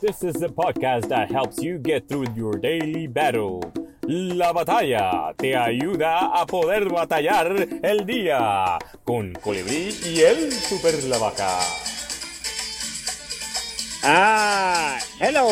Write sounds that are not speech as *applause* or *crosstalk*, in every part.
This is the podcast that helps you get through your daily battle. La batalla te ayuda a poder batallar el día con Colibrí y el Super Lavaca. Ah, hello.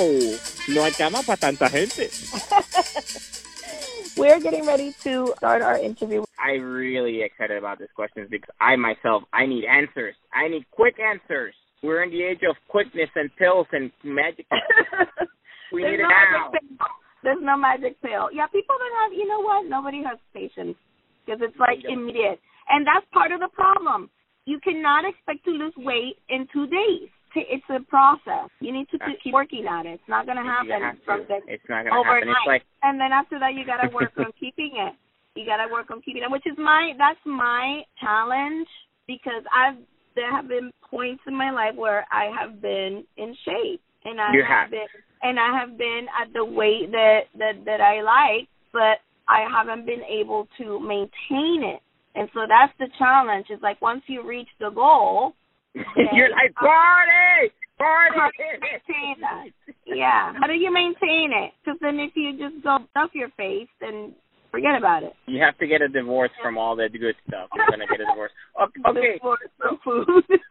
No hay cama para tanta gente. *laughs* We're getting ready to start our interview. I'm really excited about this question because I myself, I need answers. I need quick answers. We're in the age of quickness and pills and magic. *laughs* we There's need no it now. magic pill. There's no magic pill. Yeah, people don't have. You know what? Nobody has patience because it's like immediate, and that's part of the problem. You cannot expect to lose weight in two days. It's a process. You need to keep working at it. It's not going to happen from the It's not gonna happen. overnight. It's like and then after that you gotta work on keeping it. You gotta work on keeping it, which is my that's my challenge because I've there have been points in my life where I have been in shape and I You have been and I have been at the weight that that that I like, but I haven't been able to maintain it. And so that's the challenge. It's like once you reach the goal, *laughs* you're like party, party. How do you maintain that? Yeah. How do you maintain it? Because then if you just go stuff your face, then forget about it. You have to get a divorce from all that good stuff. You're gonna get a divorce. *laughs* Okay, okay. Some food.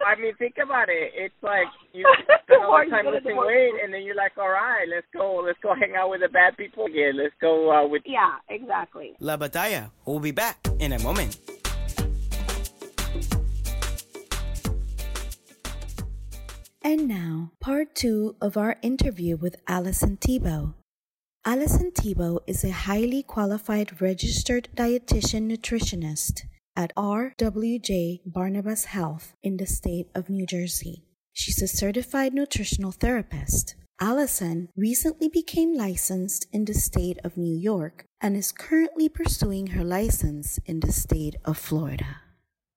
I mean, think about it. It's like *laughs* you spend all Before the time get a losing weight, and then you're like, all right, let's go, let's go hang out with the bad people again. Let's go uh, with. yeah, exactly. La Batalla. We'll be back in a moment. And now, part two of our interview with Allison Thibault. Allison Thibault is a highly qualified registered dietitian nutritionist at RWJ Barnabas Health in the state of New Jersey. She's a certified nutritional therapist. Allison recently became licensed in the state of New York and is currently pursuing her license in the state of Florida.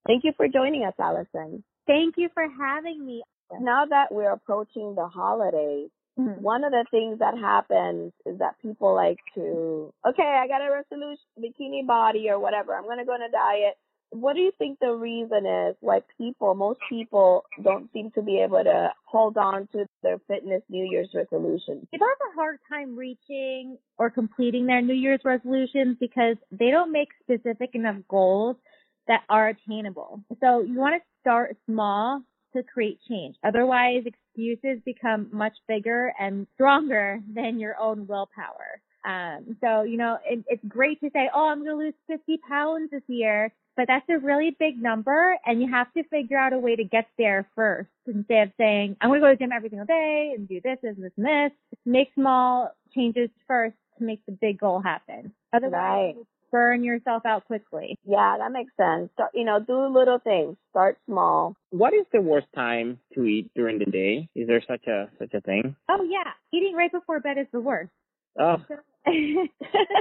Thank you for joining us, Allison. Thank you for having me. Now that we're approaching the holidays, Mhm. one of the things that happens is that people like to, okay, I got a resolution, bikini body or whatever. I'm going to go on a diet. What do you think the reason is why people, most people don't seem to be able to hold on to their fitness New Year's resolutions? People have a hard time reaching or completing their New Year's resolutions because they don't make specific enough goals that are attainable. So you want to start small to create change. Otherwise, excuses become much bigger and stronger than your own willpower. Um, so, you know, it, it's great to say, oh, I'm going to lose 50 pounds this year, but that's a really big number and you have to figure out a way to get there first instead of saying, I'm going to go to the gym every single day and do this, this, this, and this. Make small changes first to make the big goal happen. Otherwise, Right. You burn yourself out quickly. Yeah, that makes sense. Start, you know, do little things. Start small. What is the worst time to eat during the day? Is there such a such a thing? Oh yeah, eating right before bed is the worst. Oh, So, *laughs* the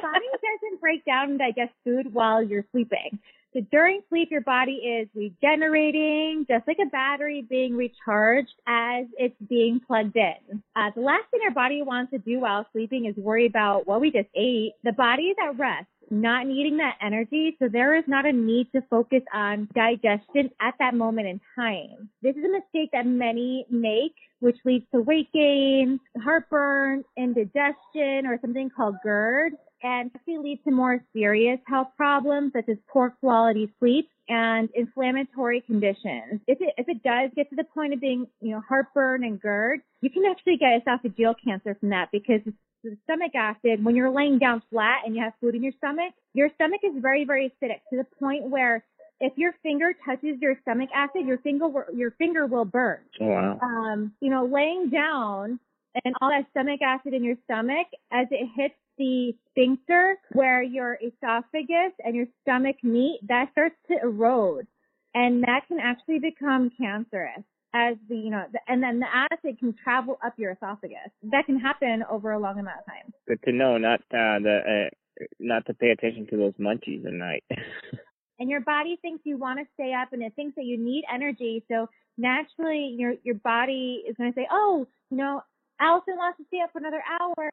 body doesn't break down and digest food while you're sleeping. So during sleep, your body is regenerating, just like a battery being recharged as it's being plugged in. Uh, the last thing our body wants to do while sleeping is worry about what we just ate. The body is at rest, not needing that energy, so there is not a need to focus on digestion at that moment in time. This is a mistake that many make which leads to weight gain, heartburn, indigestion, or something called GERD, and actually leads to more serious health problems such as poor quality sleep and inflammatory conditions. If it, if it does get to the point of being, you know, heartburn and GERD, you can actually get esophageal cancer from that because the stomach acid, when you're laying down flat and you have food in your stomach, your stomach is very, very acidic to the point where if your finger touches your stomach acid, your finger will- your finger will burn. oh, wow. Um, you know, laying down and all that stomach acid in your stomach as it hits the sphincter where your esophagus and your stomach meet, that starts to erode, and that can actually become cancerous. As the you know, the, and then the acid can travel up your esophagus. That can happen over a long amount of time. Good to know. Not uh, the uh, not to pay attention to those munchies at night. *laughs* and your body thinks you want to stay up and it thinks that you need energy. So naturally your your body is going to say, "Oh, you know, Allison wants to stay up for another hour,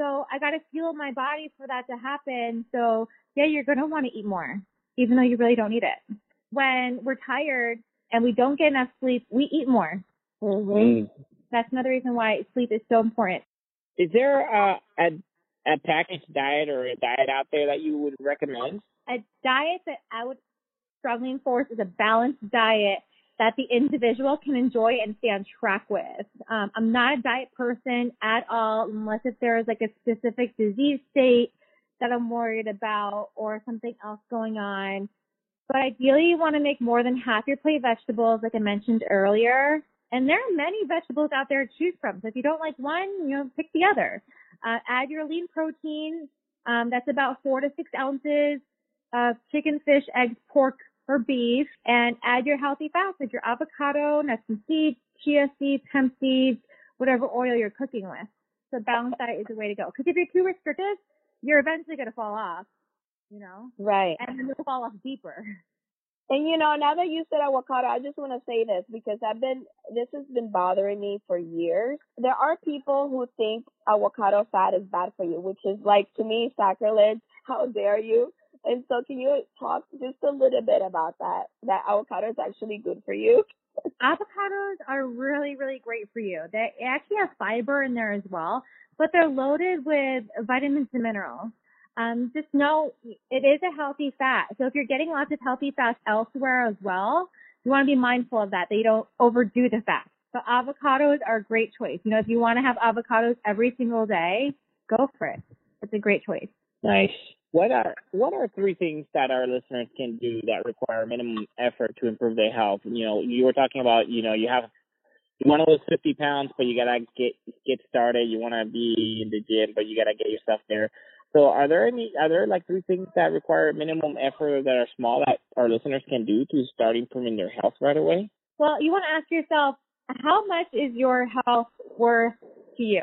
so I got to fuel my body for that to happen." So yeah, you're going to want to eat more, even though you really don't need it. When we're tired and we don't get enough sleep, we eat more. Mm-hmm. Mm. That's another reason why sleep is so important. Is there a, a a packaged diet or a diet out there that you would recommend? A diet that I would strongly enforce is a balanced diet that the individual can enjoy and stay on track with. Um, I'm not a diet person at all unless if there is like a specific disease state that I'm worried about or something else going on. But ideally you want to make more than half your plate vegetables like I mentioned earlier. And there are many vegetables out there to choose from. So if you don't like one, you know, pick the other. Uh, add your lean protein. Um, that's about four to six ounces of chicken, fish, eggs, pork, or beef, and add your healthy fats like your avocado, nuts and seeds, chia seeds, hemp seeds, whatever oil you're cooking with. So balanced diet is the way to go. Because if you're too restrictive, you're eventually going to fall off. You know, Right. and then you'll fall off deeper. And you know, now that you said avocado, I just want to say this because I've been, this has been bothering me for years. There are people who think avocado fat is bad for you, which is like to me sacrilege. How dare you? And so can you talk just a little bit about that? That avocado is actually good for you? *laughs* Avocados are really, really great for you. They actually have fiber in there as well, but they're loaded with vitamins and minerals. Um, just know it is a healthy fat. So if you're getting lots of healthy fats elsewhere as well, you want to be mindful of that, that you don't overdo the fat. So avocados are a great choice. You know, if you want to have avocados every single day, go for it. It's a great choice. Nice. What are what are three things that our listeners can do that require minimum effort to improve their health? You know, you were talking about, you know, you have you want to lose 50 pounds, but you gotta get get started. You want to be in the gym, but you gotta get yourself there. So, are there any are there like three things that require minimum effort that are small that our listeners can do to start improving their health right away? Well, you want to ask yourself, how much is your health worth to you?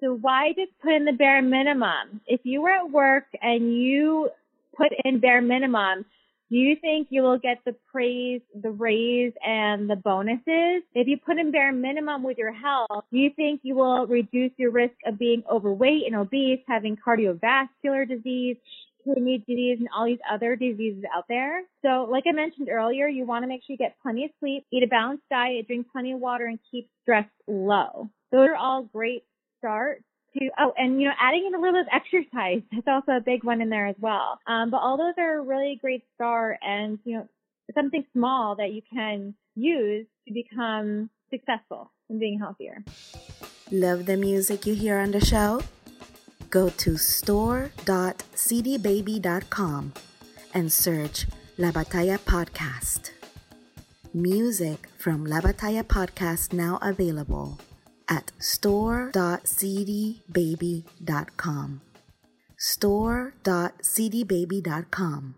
So why just put in the bare minimum? If you were at work and you put in bare minimum, do you think you will get the praise, the raise, and the bonuses? If you put in bare minimum with your health, do you think you will reduce your risk of being overweight and obese, having cardiovascular disease, kidney disease, and all these other diseases out there? So, like I mentioned earlier, you want to make sure you get plenty of sleep, eat a balanced diet, drink plenty of water, and keep stress low. Those are all great starts to oh and you know adding in a little bit of exercise that's also a big one in there as well um but all those are really great start and you know something small that you can use to become successful in being healthier Love the music you hear on the show? Go to store.cdbaby.com and search La Batalla Podcast. Music from La Batalla Podcast now available at store.cdbaby.com. Store.cdbaby.com.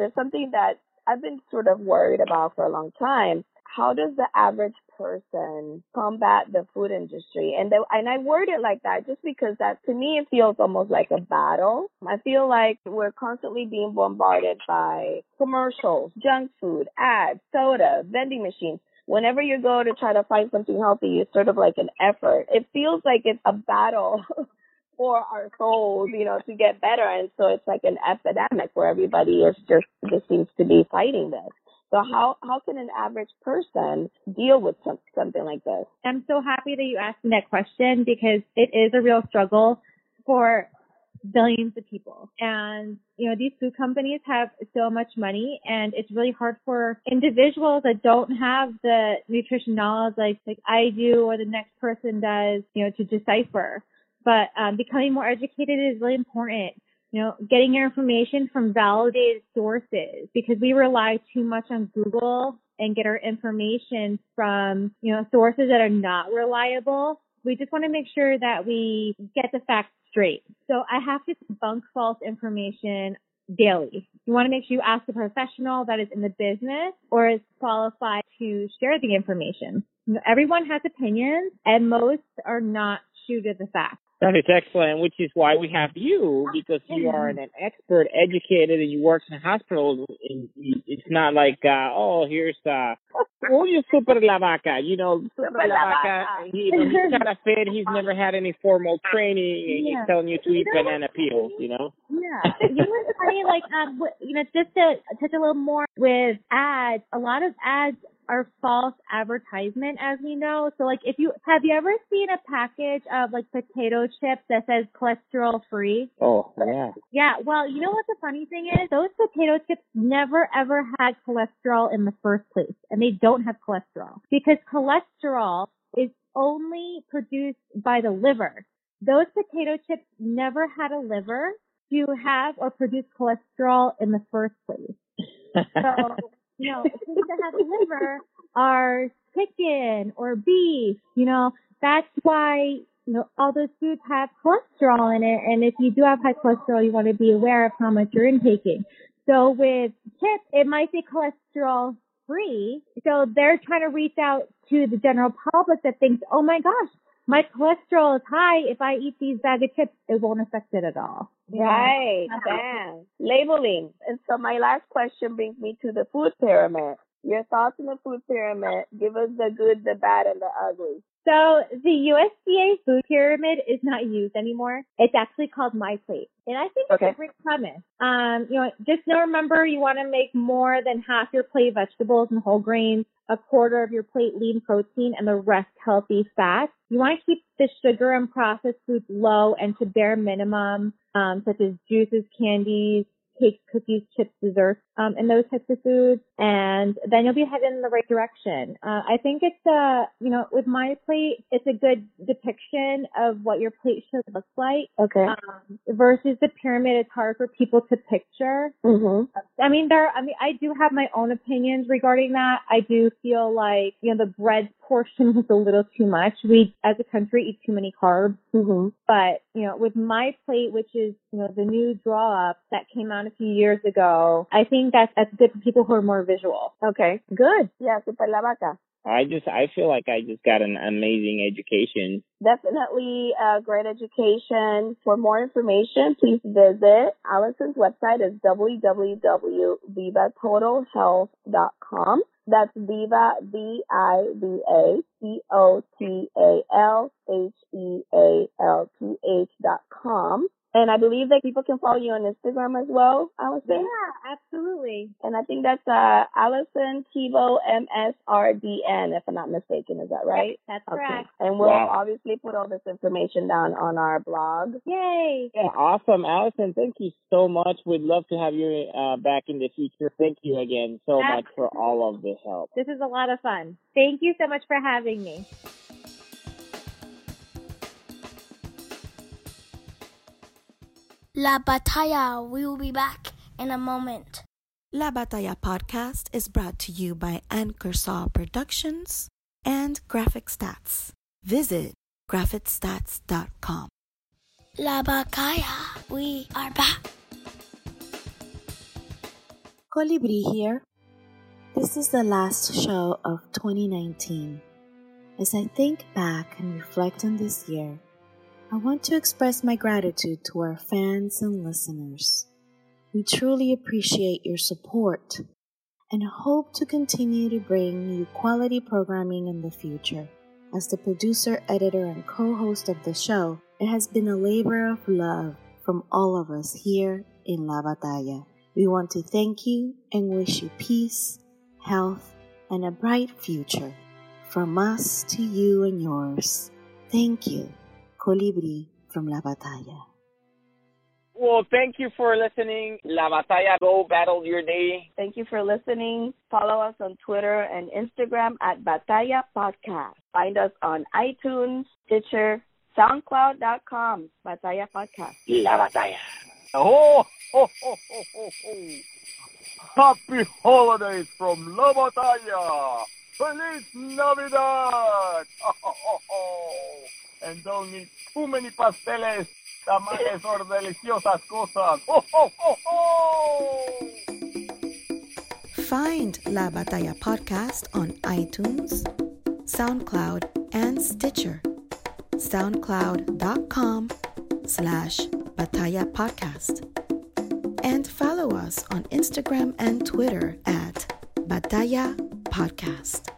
there's something that I've been sort of worried about for a long time. How does the average person combat the food industry? And the, and I word it like that just because that to me it feels almost like a battle. I feel like we're constantly being bombarded by commercials, junk food, ads, soda, vending machines. Whenever you go to try to find something healthy, it's sort of like an effort. It feels like it's a battle *laughs* for our souls, you know, to get better. And so it's like an epidemic where everybody is just, just seems to be fighting this. So how, how can an average person deal with some, something like this? i'm so happy that you asked me that question because it is a real struggle for billions of people. And, you know, these food companies have so much money and it's really hard for individuals that don't have the nutrition knowledge like, like I do or the next person does, you know, to decipher. But um, becoming more educated is really important. you know, getting your information from validated sources because we rely too much on Google and get our information from, you know, sources that are not reliable. We just want to make sure that we get the facts straight. So I have to debunk false information daily. You want to make sure you ask a professional that is in the business or is qualified to share the information. You know, everyone has opinions and most are not true to the facts. That is excellent, which is why we have you because you are an expert, educated, and you work in hospitals. And it's not like, uh, oh, here's uh, oh, you're super la vaca, you know, super la vaca. He, you know, he's kind of fit. He's *laughs* never had any formal training, and Yeah. he's telling you to eat banana peels. You know. Yeah. You know what's funny? Like, um, you know, just to touch a little more with ads, a lot of ads are false advertisement, as we know. So, like, if you have you ever seen a package of like potato chips that says cholesterol free? Oh yeah. Yeah. Well, you know what the funny thing is? Those potato chips never ever had cholesterol in the first place, and they don't have cholesterol because cholesterol is only produced by the liver. Those potato chips never had a liver to have or produce cholesterol in the first place. *laughs* So, you know, things that have liver are chicken or beef, you know, that's why, you know, all those foods have cholesterol in it. And if you do have high cholesterol, you want to be aware of how much you're intaking. So with chips, it might be cholesterol free. So they're trying to reach out to the general public that thinks, oh my gosh, my cholesterol is high. If I eat these bag of chips, it won't affect it at all. Right, Uh-huh. damn. Labeling. And so my last question brings me to the food pyramid. Your thoughts on the food pyramid. Give us the good, the bad, and the ugly. So the USDA food pyramid is not used anymore. It's actually called My Plate. And I think it's a great premise. Um, you know, just know, remember you want to make more than half your plate vegetables and whole grains, a quarter of your plate lean protein, and the rest healthy fats. You want to keep the sugar and processed foods low and to bare minimum, um, such as juices, candies, cakes, cookies, chips, desserts, um, and those types of foods. And then you'll be headed in the right direction. Uh, I think it's a, you know, with my plate, it's a good depiction of what your plate should look like. Okay. Um, versus the pyramid, it's hard for people to picture. Mhm. I mean, there, I mean, I do have my own opinions regarding that. I do feel like, you know, the bread portion *laughs* was a little too much. We, as a country, eat too many carbs. Mhm. But, you know, with my plate, which is, you know, the new draw up that came out a few years ago, I think that's, that's good for people who are more visual. Okay. Good. Yeah, super la vaca. I just I feel like I just got an amazing education. Definitely a great education. For more information, please visit Allison's website is www.vivatotalhealth.com. That's Viva, V-I-V-A, T-O-T-A-L-H-E-A-L-T-H dot com. And I believe that people can follow you on Instagram as well, Allison. Yeah, absolutely. And I think that's uh, Allison Thibault MSRDN, if I'm not mistaken. Is that right? That's Okay. correct. And we'll Wow. obviously put all this information down on our blog. Yay. Yeah, awesome, Allison. Thank you so much. We'd love to have you uh, back in the future. Thank you again so much for all of the help. This is a lot of fun. Thank you so much for having me. La Batalla. We will be back in a moment. La Batalla podcast is brought to you by Anchor Saw Productions and Graphic Stats. Visit graphicstats.com. La Batalla. We are back. Colibri here. This is the last show of 2019. As I think back and reflect on this year, I want to express my gratitude to our fans and listeners. We truly appreciate your support and hope to continue to bring you quality programming in the future. As the producer, editor, and co host of the show, it has been a labor of love from all of us here in La Batalla. We want to thank you and wish you peace, health, and a bright future. From us to you and yours. Thank you. Colibri from La Batalla. Well, thank you for listening. La Batalla, go battle your day. Thank you for listening. Follow us on Twitter and Instagram at Batalla Podcast. Find us on iTunes, Stitcher, SoundCloud.com, Batalla Podcast. La Batalla. Oh, ho, ho, ho, ho, ho. Happy holidays from La Batalla. Feliz Navidad. *laughs* Ho, ho, ho, ho. And don't eat too many pasteles, tamales, or deliciosas cosas. *laughs* Find La Batalla podcast on iTunes, SoundCloud, and Stitcher. SoundCloud.com slash Batalla Podcast. And follow us on Instagram and Twitter at Batalla Podcast.